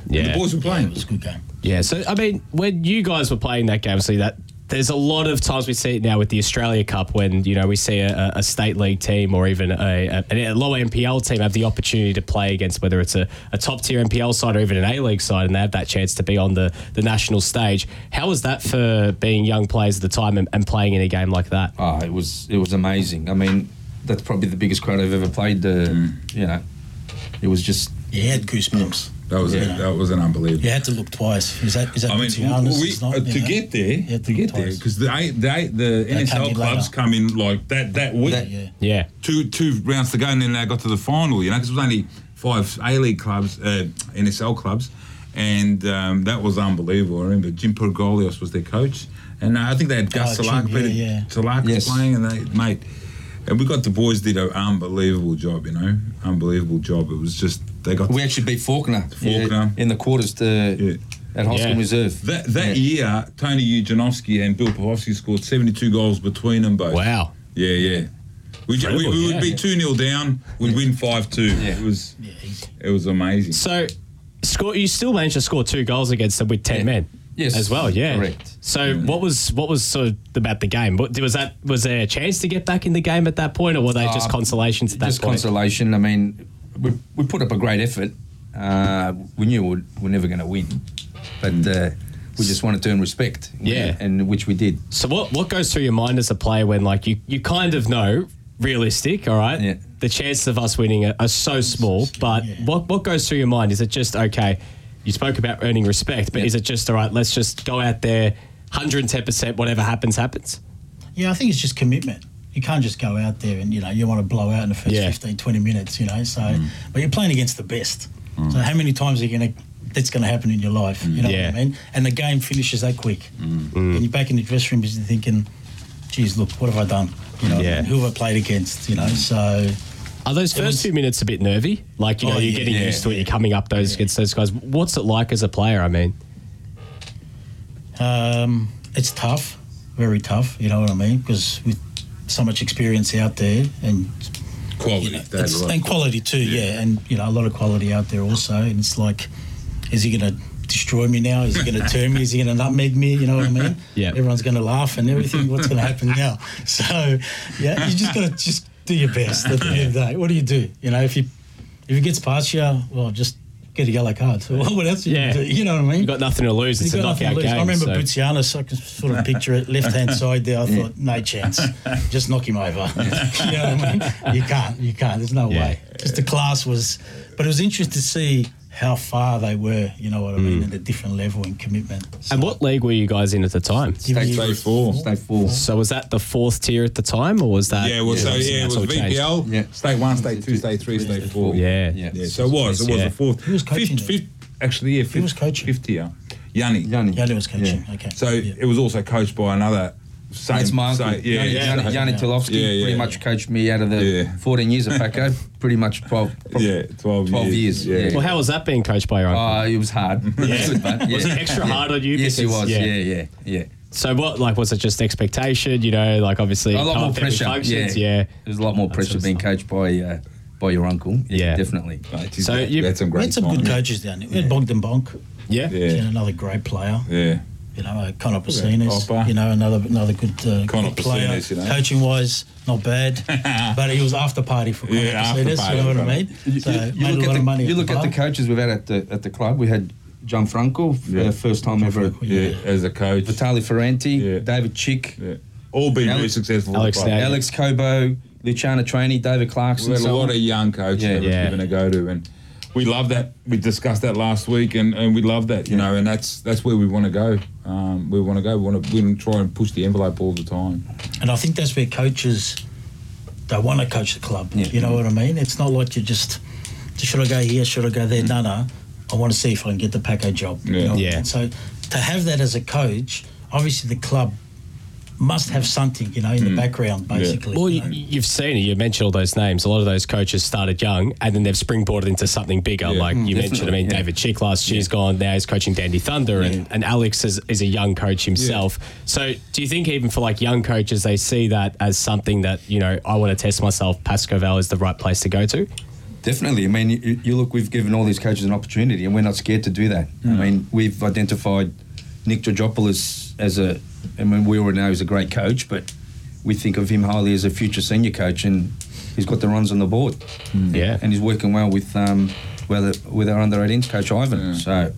And Yeah. the boys were playing. It was a good game. Yeah, so I mean, when you guys were playing that game, see that there's a lot of times we see it now with the Australia Cup when you know we see a, a state league team or even a, a, a lower NPL team have the opportunity to play against whether it's a, a top tier NPL side or even an A League side, and they have that chance to be on the, the national stage. How was that for being young players at the time and, and playing in a game like that? Oh, it was it was amazing. I mean, that's probably the biggest crowd I've ever played. Uh, Mm. You know, it was just Yeah, he had goosebumps. That was Yeah. that was an unbelievable. You had to look twice. Is that is that I mean, we, not, uh, to know? get there, You had to get there, because the eight- the, the They NSL clubs later. come in like that that week. That, yeah. Yeah. two two rounds to go, and then they got to the final. You know, because it was only five A League clubs, uh, NSL clubs, and um, that was unbelievable. I remember Jim Pyrgolios was their coach, and uh, I think they had Gus Oh, Salak, Jim, yeah, yeah. Yes. playing, and they mate. And we got the boys did an unbelievable job, you know, unbelievable job. It was just they got We actually beat Fawkner, Fawkner. yeah, in the quarters to, Yeah. at Hosken Yeah. Reserve. that that Yeah. year. Tony Eugenovsky and Bill Pavlovsky scored seventy two goals between them both. Wow. Yeah, yeah. We, we, Incredible, we yeah. would be two 0 down. We'd win five two. Yeah. It was it was amazing. So, score. You still managed to score two goals against them with ten Yeah. men. Yes, as well. Yeah, correct. So, what was what was sort of about the game? What, was that was there a chance to get back in the game at that point, or were they just Uh, consolations at that Just point? consolation. I mean, we, we put up a great effort. Uh, we knew we'd, we're never going to win, but uh, we just wanted to earn respect. Yeah. and which we did. So what what goes through your mind as a player when like you you kind of know realistic, all right? Yeah. The chances of us winning are, are so small, but yeah. what what goes through your mind? Is it just okay? You spoke about earning respect, but Yeah. is it just all right? Let's just go out there, hundred and ten percent. Whatever happens, happens. Yeah, I think it's just commitment. You can't just go out there and, you know, you want to blow out in the first Yeah. 15, 20 minutes, you know. So, Mm. but you're playing against the best. So, how many times are you going to, that's going to happen in your life? You know Yeah. what I mean? And the game finishes that quick. Mm. And you're back in the dressing room, you're thinking, geez, look, what have I done? You know, Yeah. who have I played against? You know, so Are those first was- few minutes a bit nervy? Like you know, Oh, you're yeah, getting yeah, used to it. yeah. You're coming up those against those guys. What's it like as a player? I mean, Um, it's tough, very tough. You know what I mean? Because with so much experience out there, and Quality. you know, and quality too, yeah. and you know a lot of quality out there also. And it's like, is he going to destroy me now? Is he going (laughs) to turn me? Is he going to nutmeg me? You know what I mean? Yeah. Everyone's going to laugh and everything. What's going to happen now? (laughs) So yeah, you just got to just do your best at the end of the day. What do you do? You know, if you if he gets past you, well, just get a yellow card. So (laughs) what else? you Yeah. do? You know what I mean? You've got nothing to lose. It's You a knockout game. I remember so- Buzianis, I can sort of picture it, left hand (laughs) side there. I thought, no chance. Just knock him over. (laughs) you know what I mean? You can't, you can't. There's no Yeah. way. Just the class was, but it was interesting to see how far they were, you know what I mean, at a different level in commitment. So, Mm. And what league were you guys in at the time? Give you- Stay four. Stay four. So was that the fourth tier at the time, or was that? Yeah, well, so yeah, it was all changed. VPL. Yeah. State one, state two, state three, state four. Yeah. Yeah. Yeah, so it was. It was Yeah. the fourth. Who was coaching Fifth, fifth, actually, yeah, fifth, was coaching? Fifth year. Yanni. Yanni. Yanni was coaching. Yeah. Okay. So Yeah. it was also coached by another. Same, That's my uncle. same- yeah, Yanni, yeah, Yanni, so- Yanni Tilovsky Yeah, yeah, pretty much coached me out of the Yeah. 14 years at Paco. pretty much 12, Yeah, 12 12 years, years. yeah. Yeah. Well, how was that being coached by your uncle? Oh, it was hard. Yeah. (laughs) Good, but, Was it extra hard on you Yes, it was. yeah. Yeah, yeah, yeah. so what? Like, was it just expectation? You know, like obviously A lot more up there with pressure. functions, yeah. yeah. There's a lot more That pressure being stuff. coached by uh, by your uncle. Yeah. definitely. Mate, geez, So you- had some we great had some good coaches down there. We had Bogdan Bonk, Yeah. Yeah. another great player. Yeah. You know, uh, Connor Pacinas, Hopper. you know, another another good, uh, Connor good player. Pacinas, you know. Coaching wise, not bad, (laughs) but he was after party for Connor Yeah, after Pacinas. party You know what I mean? You, So you- made you a look lot at of the, money. you at look the at the coaches we've had at the at the club. We had Gianfranco, Yeah. uh, first time ever. Gianfranco, Yeah, as a coach. Vitali Ferranti, Yeah. David Chick, Yeah. All been very Alex- successful. Alex the club. Snag. Alex Cobo, Luciano Trainee, David Clarkson. We had a so lot on. of young coaches Yeah. that we've Yeah. given a go to, and we love that. We discussed that last week, and, and we love that, you know, and that's that's where we want to go. Um, we want to go. We want to we want to try and push the envelope all the time. And I think that's where coaches they want to coach the club. Yeah. You know what I mean? It's not like you just should I go here, should I go there? No, no. I want to see if I can get the Paco job. you Yeah. know Yeah. So to have that as a coach, obviously the club must have something, you know, in the background, basically. Well, you you, know. you've seen it. You mentioned all those names. A lot of those coaches started young, and then they've springboarded into something bigger. Yeah. like you Mm, mentioned, I mean, yeah. David Chick last year's gone. Now he's coaching Dandy Thunder, and, and Alex is, is a young coach himself. So, do you think even for like young coaches, they see that as something that you know, I want to test myself. Pascoe Vale is the right place to go to. Definitely. I mean, you, you look, we've given all these coaches an opportunity, and we're not scared to do that. I mean, we've identified Nick Georgopoulos as a, I mean, we already know he's a great coach, but we think of him highly as a future senior coach, and he's got the runs on the board. Yeah. And he's working well with um, with, with our under 18s coach Ivan. So,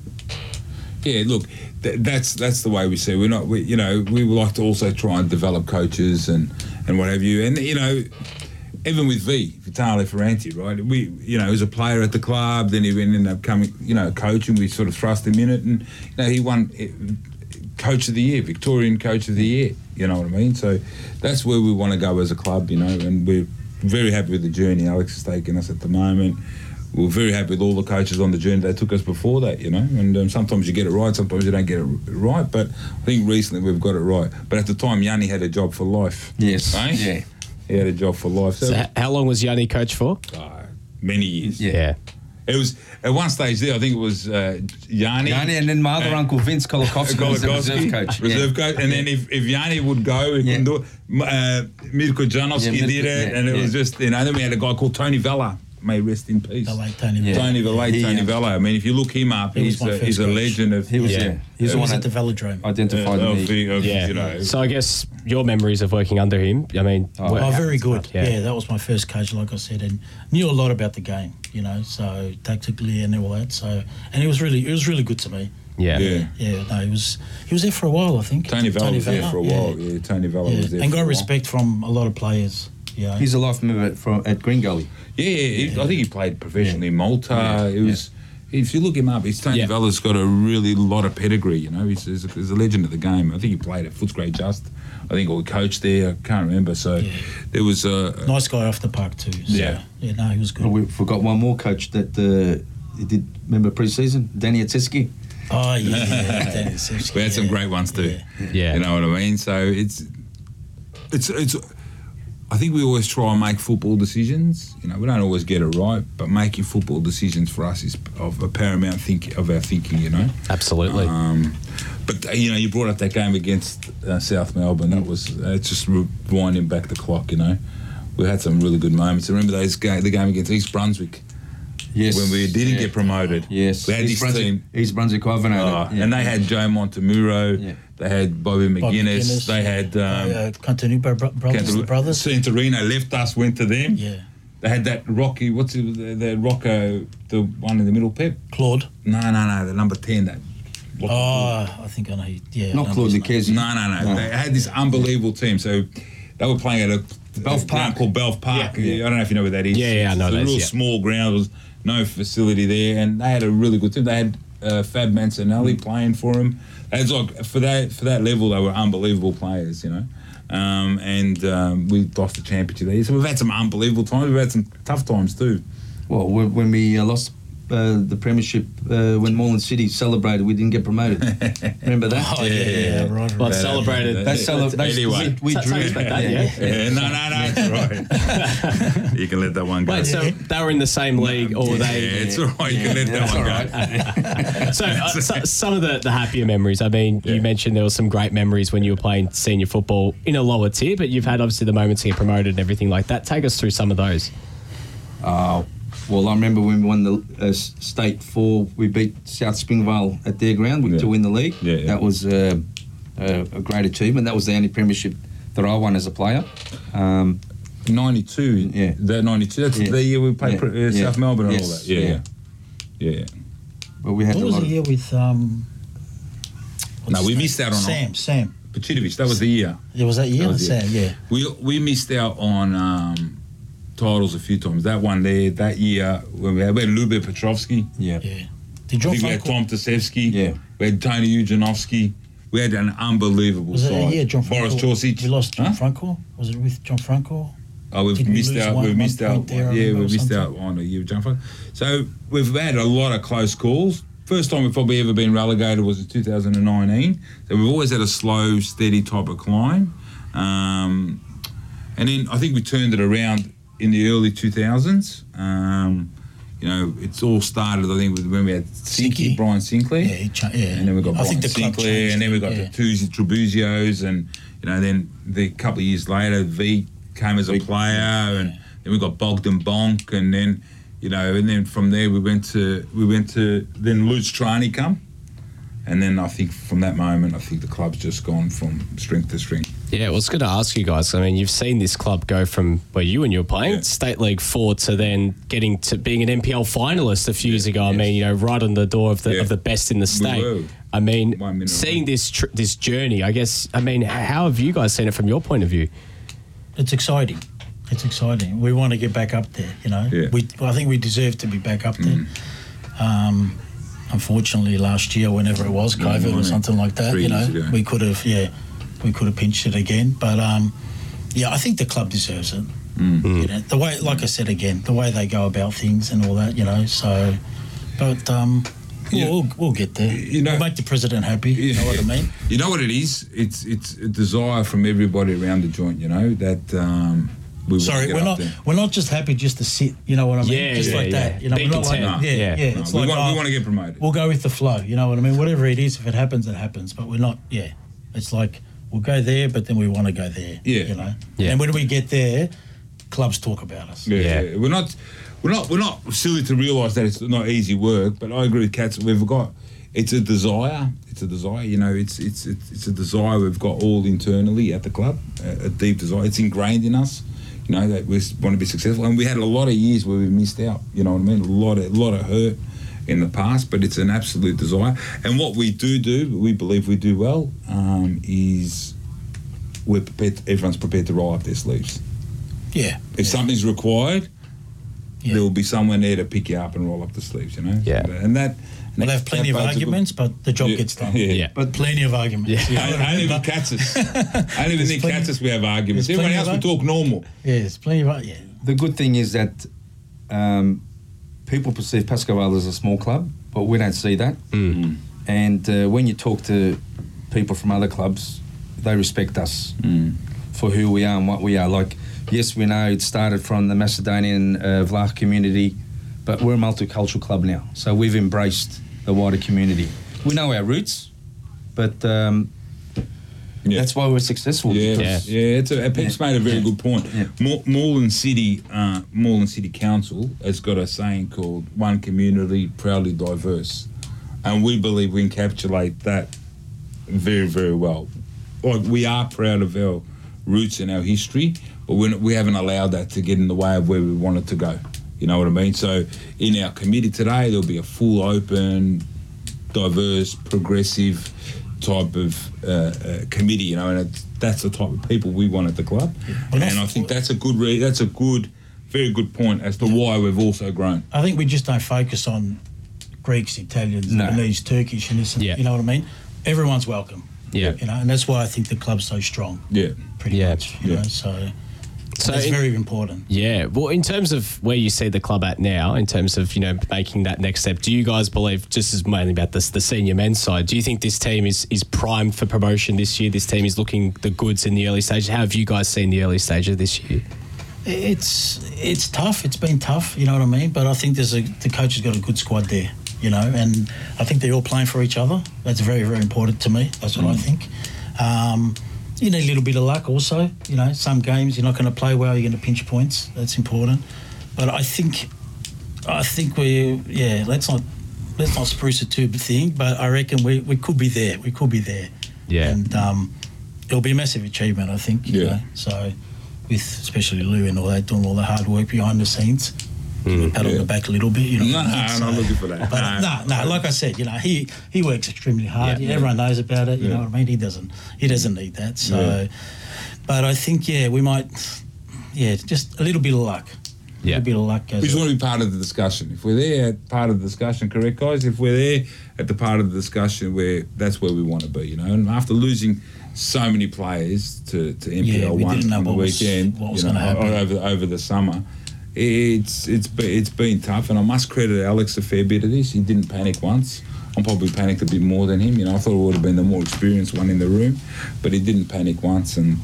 Yeah, look, th- that's that's the way we see. it. We're not, we, you know, we would like to also try and develop coaches and and what have you. And you know, even with V, Vitale Ferranti, right? We, you know, he was a player at the club. Then he ended up coming, you know, coaching. We sort of thrust him in it, and you know, he won eh, Coach of the Year, Victorian Coach of the Year. You know what I mean? So that's where we want to go as a club, you know, and we're very happy with the journey Alex is taking us at the moment. We're very happy with all the coaches on the journey they took us before that, you know. And um, sometimes you get it right, sometimes you don't get it right. But I think recently we've got it right. But at the time, Yanni had a job for life. Yes. eh? Yeah. He had a job for life. So, So how long was Yanni coach for? uh, many years. Yeah. Yeah. It was at one stage there. I think it was uh, Yanni. Yanni and then my other Uh, uncle Vince Colakovski was the reserve coach. reserve yeah. coach. And then if, if Yanni would go, he Yeah. couldn't do it. Uh, Mirko Janovski Yeah, Mirko- did it, yeah, and it was just you know. Then we had a guy called Tony Vella. May rest in peace. The late Tony. Yeah. Tony, the late He, Tony um, Vella. I mean, if you look him up, He he's a, he's a legend of. He was Yeah. yeah. He was He the was one at the velodrome. identified of me. the- of, Yeah. you know, So I guess your memories of working under him. I mean, Oh, Oh, very good. Yeah. Yeah. that was my first coach, like I said, and knew a lot about the game. You know, so tactically and all that. So, and it was really, it was really good to me. yeah. yeah. Yeah, no, he was, he was there for a while, I think. Tony Vella was there for a while. Yeah, Tony Vella Yeah. was there. and for got a while. respect from a lot of players. Yeah, He's a life member from at Green Gully. Yeah, yeah, he- I think he played professionally in Malta. Yeah, It was. If you look him up, he's Tony Yeah. Vella's got a really lot of pedigree. You know, he's, he's, a, he's a legend of the game. I think he played at Footscray Just. I think or coached there. I can't remember. So Yeah. there was a. nice guy off the park too. So, Yeah. yeah, no, he was good. Oh, we forgot one more coach that uh, he did. Remember pre-season, Danny Atseski. oh yeah, yeah, (laughs) We had some great ones too. Yeah. Yeah. You know what I mean? So it's it's it's. I think we always try and make football decisions. You know, we don't always get it right, but making football decisions for us is of a paramount think of our thinking. You know. Absolutely. Um, but uh, you know, you brought up that game against uh, South Melbourne. That was uh, it's just winding back the clock. You know, we had some really good moments. I remember those ga- the game against East Brunswick Yes. when we didn't Yeah. get promoted. Yes. we had East this Brunswick, team. East Brunswick Ivanhoe. Oh, And they had Joe Montemuro. Yeah. They had Bobby Bob McGuinness. McGuinness, They had um, uh, Cantanupa bro- brothers, the Cantor- brothers. Santorino left us, went to them. Yeah, They had that Rocky. What's it? The, the Rocco, the one in the middle. Pep. Claude. No, no, no. The number ten. That. Oh, I think I know. who- Yeah, Not Claude his name. Lucchesi. No, no, no, They had this unbelievable team. So they were playing at a Belf Park. called Belf Park. Yeah. I don't know if you know where that is. Yeah, yeah, I know It's a that, real yeah. small ground. There was no facility there, and they had a really good team. They had uh, Fab Mancinelli Mm. playing for them. It's like for that for that level, they were unbelievable players. You know. Um, and um, we lost the championship there. So we've had some unbelievable times. We've had some tough times too. Well, when we uh, lost uh, the premiership, uh, when Moreland City celebrated, we didn't get promoted. (laughs) Remember that? Oh yeah, yeah, yeah, right. right. Well, That- celebrated. that- That's cele- that's- anyway. we, we That's drew. how you that, yeah. Yeah, no, no, no, it's all right. (laughs) you can let that one go. Wait, so they were in the same league, or were yeah, they? it's all right. You can let that one go. right. (laughs) So, uh, so some of the, the happier memories. I mean, Yeah. you mentioned there were some great memories when you were playing senior football in a lower tier, but you've had obviously the moments to get promoted and everything like that. Take us through some of those. Uh, well, I remember when we won the uh, state four, we beat South Springvale at their ground Yeah. to win the league. Yeah, yeah. That was uh, a, a great achievement. That was the only premiership that I won as a player. Um, 92. Yeah. That 92. That's Yeah. the year we played Yeah. pre- uh, Yeah. South Melbourne and all that. Yeah, yeah. Yeah. Yeah, yeah. but we had What a was lot the year with um? No, we name? missed out on Sam. Sam. Pachitovich, that was the year. Yeah, was that year? That was the year. Sam. Yeah. We we missed out on um, titles a few times. That one there, that year, when we had, we had Lube Petrovsky. yeah. Yeah. Did I think we had Tom Tasevsky. Yeah. We had Tony Eugenovsky. We had an unbelievable Was it side. a year Gianfranco? Boris Chorsic. We lost John Huh? Franco. Was it with Gianfranco? Oh, we've Did we missed lose out. one- we've one missed out. point there, I yeah, remember, we've or missed out something? on a year of John Frank. So we've had a lot of close calls. First time we've probably ever been relegated was in 2019. So we've always had a slow, steady type of climb. Um, and then I think we turned it around in the early 2000s. Um, you know, it's all started, I think, with when we had Sinky. Brian Sinclair. Yeah, cha- yeah. And then we got I Brian think the club Sinclair, and then we got yeah. the Tuesday Trebuzios, and you know, then the couple of years later, V came as a player, and then we got Bogdan Bonk, and then you know, and then from there we went to we went to then Lutz Trani come, and then I think from that moment, I think the club's just gone from strength to strength. Yeah, I was going to ask you guys. I mean, you've seen this club go from where you and you were playing, Yeah. State League Four, to then getting to being an NPL finalist a few years ago. I mean, you know, right on the door of the Yeah. of the best in the state. were. I mean, seeing this tr- this journey, I guess. I mean, how have you guys seen it from your point of view? It's exciting. It's exciting. We want to get back up there. You know, Yeah. Mm. we I think we deserve to be back up there. Um, unfortunately, last year, whenever it was COVID or something like that, Three you know, ago. we could have yeah, we could have pinched it again. But um, yeah, I think the club deserves it. Mm. You know, the way, like I said again, the way they go about things and all that. You know, so. But um, we'll, Yeah. we'll, we'll get there. You know- we'll make the president happy. You know what I mean? You know what it is? It's it's a desire from everybody around the joint. You know that um, we Sorry, we're not there. we're not just happy just to sit. You know what I mean? Yeah, just yeah, like yeah. that. You know, Be we're not like content. yeah, Yeah. yeah. No, It's we like want oh, we want to get promoted. we'll go with the flow. You know what I mean? Whatever it is, if it happens, it happens. But we're not. Yeah, it's like we'll go there, but then we want to go there. Yeah. you know. Yeah. And when we get there, clubs talk about us. Yeah, Yeah. yeah. we're not we're not we're not silly to realise that it's not easy work. But I agree with Cats. We've got it's a desire. It's a desire. You know, it's it's it's, it's a desire we've got all internally at the club. A, a deep desire. It's ingrained in us. You know that we want to be successful, and we had a lot of years where we missed out. You know what I mean? A lot of a lot of hurt in the past, but it's an absolute desire. And what we do do, we believe we do well, um, is we're prepared. Everyone's prepared to roll up their sleeves. Yeah. If something's required, Yeah. there will be someone there to pick you up and roll up the sleeves, you know? Yeah. And that. We'll have plenty of bodes a arguments, but the job Yeah, gets done. Yeah. Yeah. But plenty of arguments. Yeah. You know what I Only mean? with But- Katz's. Only with There's Nick plenty- Katz's we have arguments. there's Everyone else we talk normal. Yeah, there's plenty of yeah. The good thing is that um, people perceive Pascoe Vale as a small club, but we don't see that. Mm. And uh, when you talk to people from other clubs, they respect us Mm. for who we are and what we are. Like, yes, we know it started from the Macedonian uh, Vlach community, but we're a multicultural club now. So we've embraced the wider community. We know our roots, but um, Yeah. that's why we're successful. Yeah, because- yeah. It's a, Pep's made a very Yeah. good point. Yeah. Mo- Moreland City, uh, Moreland City Council has got a saying called "One community, proudly diverse," and we believe we encapsulate that very, very well. Like we are proud of our roots and our history, but we haven't allowed that to get in the way of where we want it to go. You know what I mean? So in our committee today, there'll be a full, open, diverse, progressive type of uh, uh, committee. You know, and it's, that's the type of people we want at the club. Well, and I think that's a good. Re- that's a good, very good point as to why we've also grown. I think we just don't focus on Greeks, Italians, No. Lebanese, Turkish, and this. and- Yeah. You know what I mean? Everyone's welcome. Yeah. You know, and that's why I think the club's so strong. Yeah. Pretty Yeah. much. You Yeah. know, so, So that's in- very important. Yeah. Well, in terms of where you see the club at now, in terms of you know making that next step, do you guys believe just as mainly about this the senior men's side? Do you think this team is is primed for promotion this year? This team is looking the goods in the early stage. How have you guys seen the early stage of this year? It's it's tough. It's been tough. You know what I mean? But I think there's a the coach has got a good squad there. You know, and I think they're all playing for each other. That's very very important to me. That's what I think. Um, you need a little bit of luck also. You know, some games you're not going to play well. You're going to pinch points. That's important. But I think I think we yeah. Let's not let's not spruce it too thing. But I reckon we, we could be there. We could be there. Yeah. And um, it'll be a massive achievement. I think. you Yeah. know. So with especially Lou and all that doing all the hard work behind the scenes. A mm. pat on the back a little bit, you know. No, I'm not looking for that. But No. no, no, like I said, you know, he he works extremely hard. Yeah. Everyone knows about it. You Yeah. know what I mean? He doesn't he doesn't need that. So, Yeah. but I think yeah, we might, yeah, just a little bit of luck. A Yeah. little bit of luck goes. We just a- want to be part of the discussion. If we're there at part of the discussion, correct, guys? If we're there at the part of the discussion where that's where we want to be, you know. And after losing so many players to, to NPL Yeah, one on the weekend, what was you know, happen. over over the summer, it's it's it's been tough. And I must credit Alex a fair bit of this. He didn't panic once. I'm probably panicked a bit more than him. You know, I thought it would have been the more experienced one in the room, but he didn't panic once. And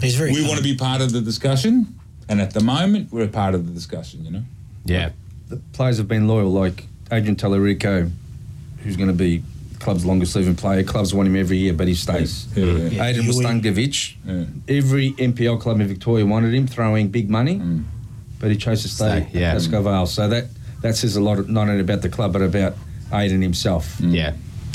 He's very. we want to be part of the discussion. And at the moment, we're a part of the discussion. You know. Yeah. the players have been loyal, like Adrian Tallarico, who's going to be club's longest living player. Clubs want him every year, but he stays. Yeah, yeah. Yeah. Adrian Huey. Mustankovic, Yeah. every NPL club in Victoria wanted him, throwing big money, Mm. But he chose to stay, Stay, yeah. at Pascoe Vale. So that, that says a lot, not only about the club, but about Aiden himself. Yeah.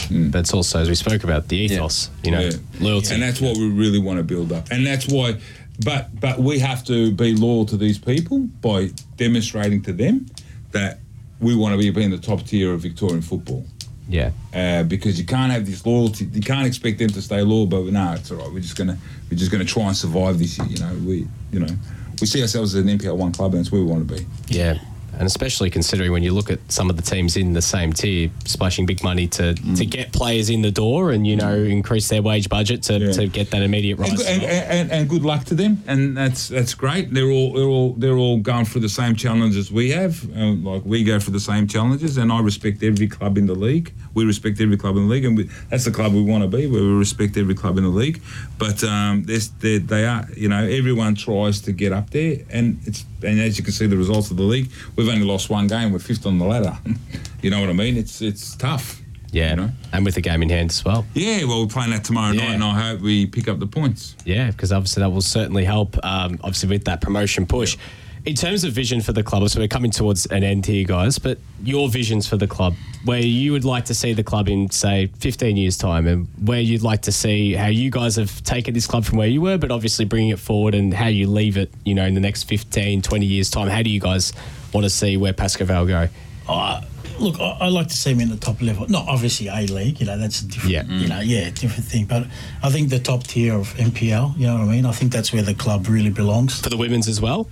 Mm. That's also, as we spoke about, the ethos, you know, Yeah. loyalty. and that's what we really want to build up. And that's why, but but we have to be loyal to these people by demonstrating to them that we want to be in the top tier of Victorian football. yeah. Uh, because you can't have this loyalty. You can't expect them to stay loyal. But no, it's all right. We're just gonna we're just gonna try and survive this year. You know, we you know we see ourselves as an NPL one club, and that's where we want to be. Yeah. And especially considering when you look at some of the teams in the same tier, splashing big money to, Mm. to get players in the door and, you know, increase their wage budget to, Yeah. to get that immediate rise. And, and, and, and good luck to them, and that's that's great. They're all they're all they're all going through the same challenges we have. Uh, like we go for the same challenges, and I respect every club in the league. We respect every club in the league, and we, that's the club we want to be. Where we respect every club in the league. But um, they are you know everyone tries to get up there, and it's and as you can see the results of the league, we've only lost one game. We're fifth on the ladder. (laughs) you know what I mean? It's it's tough. yeah. You know? And with the game in hand as well. Yeah, well, we're playing that tomorrow Yeah. night, and I hope we pick up the points. Yeah, because obviously that will certainly help. Um, obviously with that promotion push. In terms of vision for the club, so we're coming towards an end here, guys. But your visions for the club, where you would like to see the club in, say, 15 years' time, and where you'd like to see how you guys have taken this club from where you were, but obviously bringing it forward, and how you leave it, you know, in the next 15, 20 years' time. How do you guys want to see where Pascoe Vale go? Uh, look, I, I like to see him in the top level. Not obviously A League, you know, that's a different, Yeah. you know, yeah, different thing. But I think the top tier of NPL, you know what I mean? I think that's where the club really belongs. For the women's as well?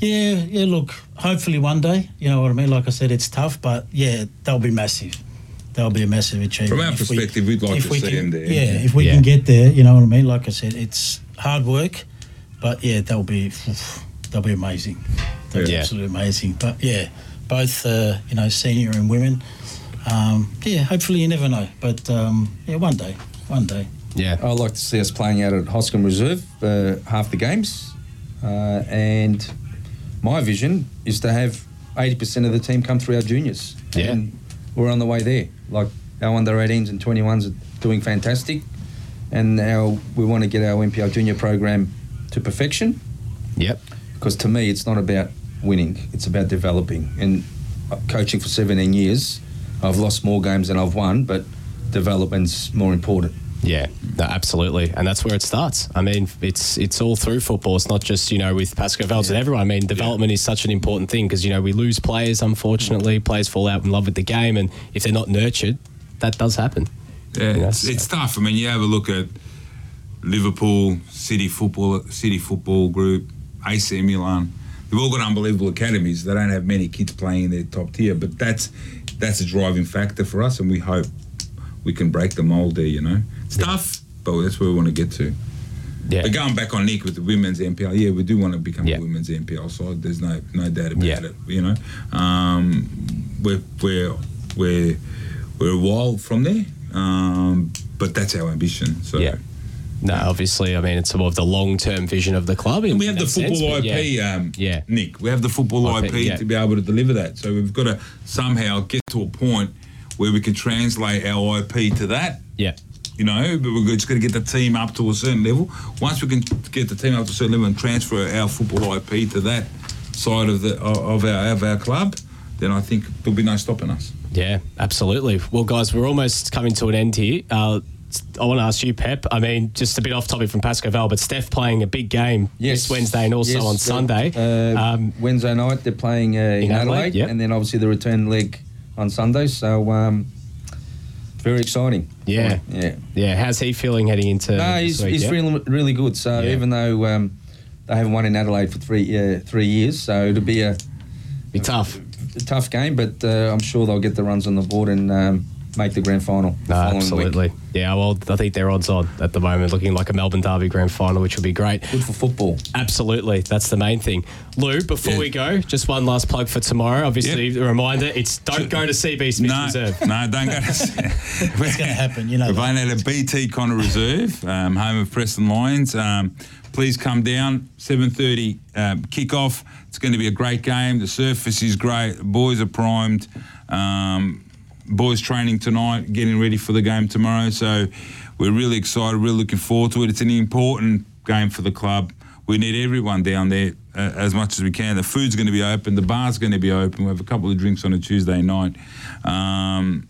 Yeah, yeah, look, hopefully one day, you know what I mean? Like I said, it's tough, but yeah, they'll be massive. They'll be a massive achievement. From our If perspective, we'd like if to we see can- them there. Yeah, if we Yeah. can get there, you know what I mean? Like I said, it's hard work, but yeah, they'll be, they'll be amazing. They'll be Yeah. absolutely amazing. But yeah, both, uh, you know, senior and women. Um, yeah, hopefully you never know. But um, yeah, one day, one day. Yeah. I'd like to see us playing out at Hosken Reserve uh, half the games, uh, and my vision is to have 80% of the team come through our juniors. Yeah. And we're on the way there. Like our under 18s and 21s are doing fantastic, and now we want to get our NPL junior program to perfection. Yep. Because to me, it's not about winning; it's about developing. And coaching for 17 years, I've lost more games than I've won, but development's more important. Yeah, absolutely, and that's where it starts. I mean, it's it's all through football. It's not just you know with Pascoe Vale's and everyone. I mean, development is such an important thing because you know we lose players. Unfortunately, players fall out in love with the game, and if they're not nurtured, that does happen. Yeah, You know, it's, so- it's tough. I mean, you have a look at Liverpool, City Football, City Football Group, AC Milan. They've all got unbelievable academies. They don't have many kids playing in their top tier, but that's that's a driving factor for us, and we hope we can break the mold there. You know, tough, but that's where we want to get to. Yeah, But going back on Nick with the women's NPL, yeah, we do want to become Yeah. a women's NPL side. There's no no doubt about Yeah. it. You know, um, we're we're we're we're a while from there, um, but that's our ambition. So. Yeah. no, obviously, I mean, it's more of the long term vision of the club. in And we have the that sense, football IP, yeah. um, Yeah. Nick. We have the football IP, IP, to be able to deliver that. So we've got to somehow get to a point where we can translate our IP to that. Yeah, You know, but we're just going to get the team up to a certain level. Once we can get the team up to a certain level and transfer our football IP to that side of the of our of our club, then I think there'll be no stopping us. yeah, absolutely. Well, guys, we're almost coming to an end here. Uh, I want to ask you, Pep. I mean, just a bit off topic from Pascoe Vale, but Steph playing a big game this Wednesday and also Yes, on Sunday. Uh, um, Wednesday night they're playing uh, in, in Adelaide, Adelaide, yep. and then obviously the return leg on Sunday. So um, very exciting. Yeah. yeah. yeah, how's he feeling heading into? No, he's, week, he's yeah? really really good. So Yeah. even though um, they haven't won in Adelaide for three uh, three years, so it'll be a, be tough. a tough game. But uh, I'm sure they'll get the runs on the board and um, make the grand final. the No, absolutely. Week. Yeah, well, I think they're odds on at the moment, looking like a Melbourne Derby grand final, which would be great. Good for football. Absolutely, that's the main thing. Lou, before Yeah. we go, just one last plug for tomorrow. Obviously, Yep. a reminder: it's don't go to CB Smith No, Reserve. no, don't go to. It's going to happen, you know. We're that. playing at a BT Connor Reserve, um, home of Preston Lions. Um, please come down, 7.30 um, kick-off. It's going to be a great game. The surface is great. The boys are primed. Um, boys training tonight, getting ready for the game tomorrow. So we're really excited, really looking forward to it. It's an important game for the club. We need everyone down there uh, as much as we can. The food's going to be open. The bar's going to be open. We have a couple of drinks on a Tuesday night. Um,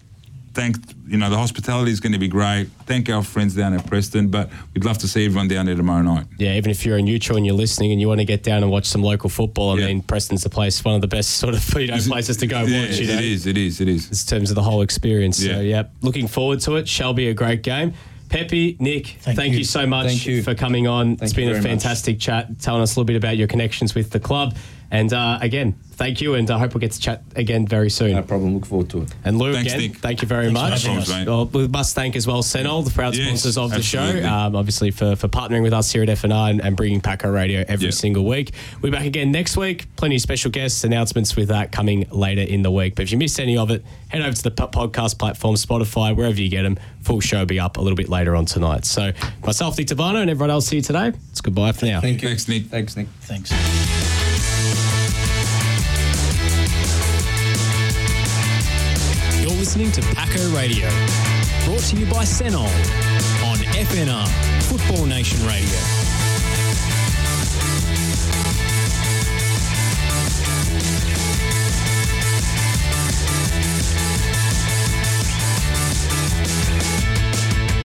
thank you know the hospitality is going to be great. Thank our friends down at Preston, but we'd love to see everyone down there tomorrow night. Yeah, even if you're a neutral and you're listening and you want to get down and watch some local football, I Yeah. mean, Preston's the place, one of the best sort of you know places to go Yeah, watch. You know, it is. It is. It is. in terms of the whole experience. So, Yeah. yeah, looking forward to it. Shall be a great game. Pepe, Nick, thank, Thank you. you. so much Thank you. for coming on. It's been a very much. fantastic chat, telling us a little bit about your connections with the club. And uh, again, thank you, and I hope we'll get to chat again very soon. No problem. Look forward to it. And Lou, Thanks, again, Nick. thank you very Thanks much. No problems. Well, we must thank as well Senol, the proud Yes, sponsors of the show, um, obviously for, for partnering with us here at FNR and, and bringing Paco Radio every Yeah. single week. We're back again next week. Plenty of special guests, announcements with that coming later in the week. But if you missed any of it, head over to the podcast platform, Spotify, wherever you get them. Full show will be up a little bit later on tonight. So myself, Nick Tavano, and everyone else here today, it's goodbye for now. Thank you. Thanks, Nick. Thanks, Nick. Thanks. Listening to Paco Radio, brought to you by Senol on FNR, Football Nation Radio.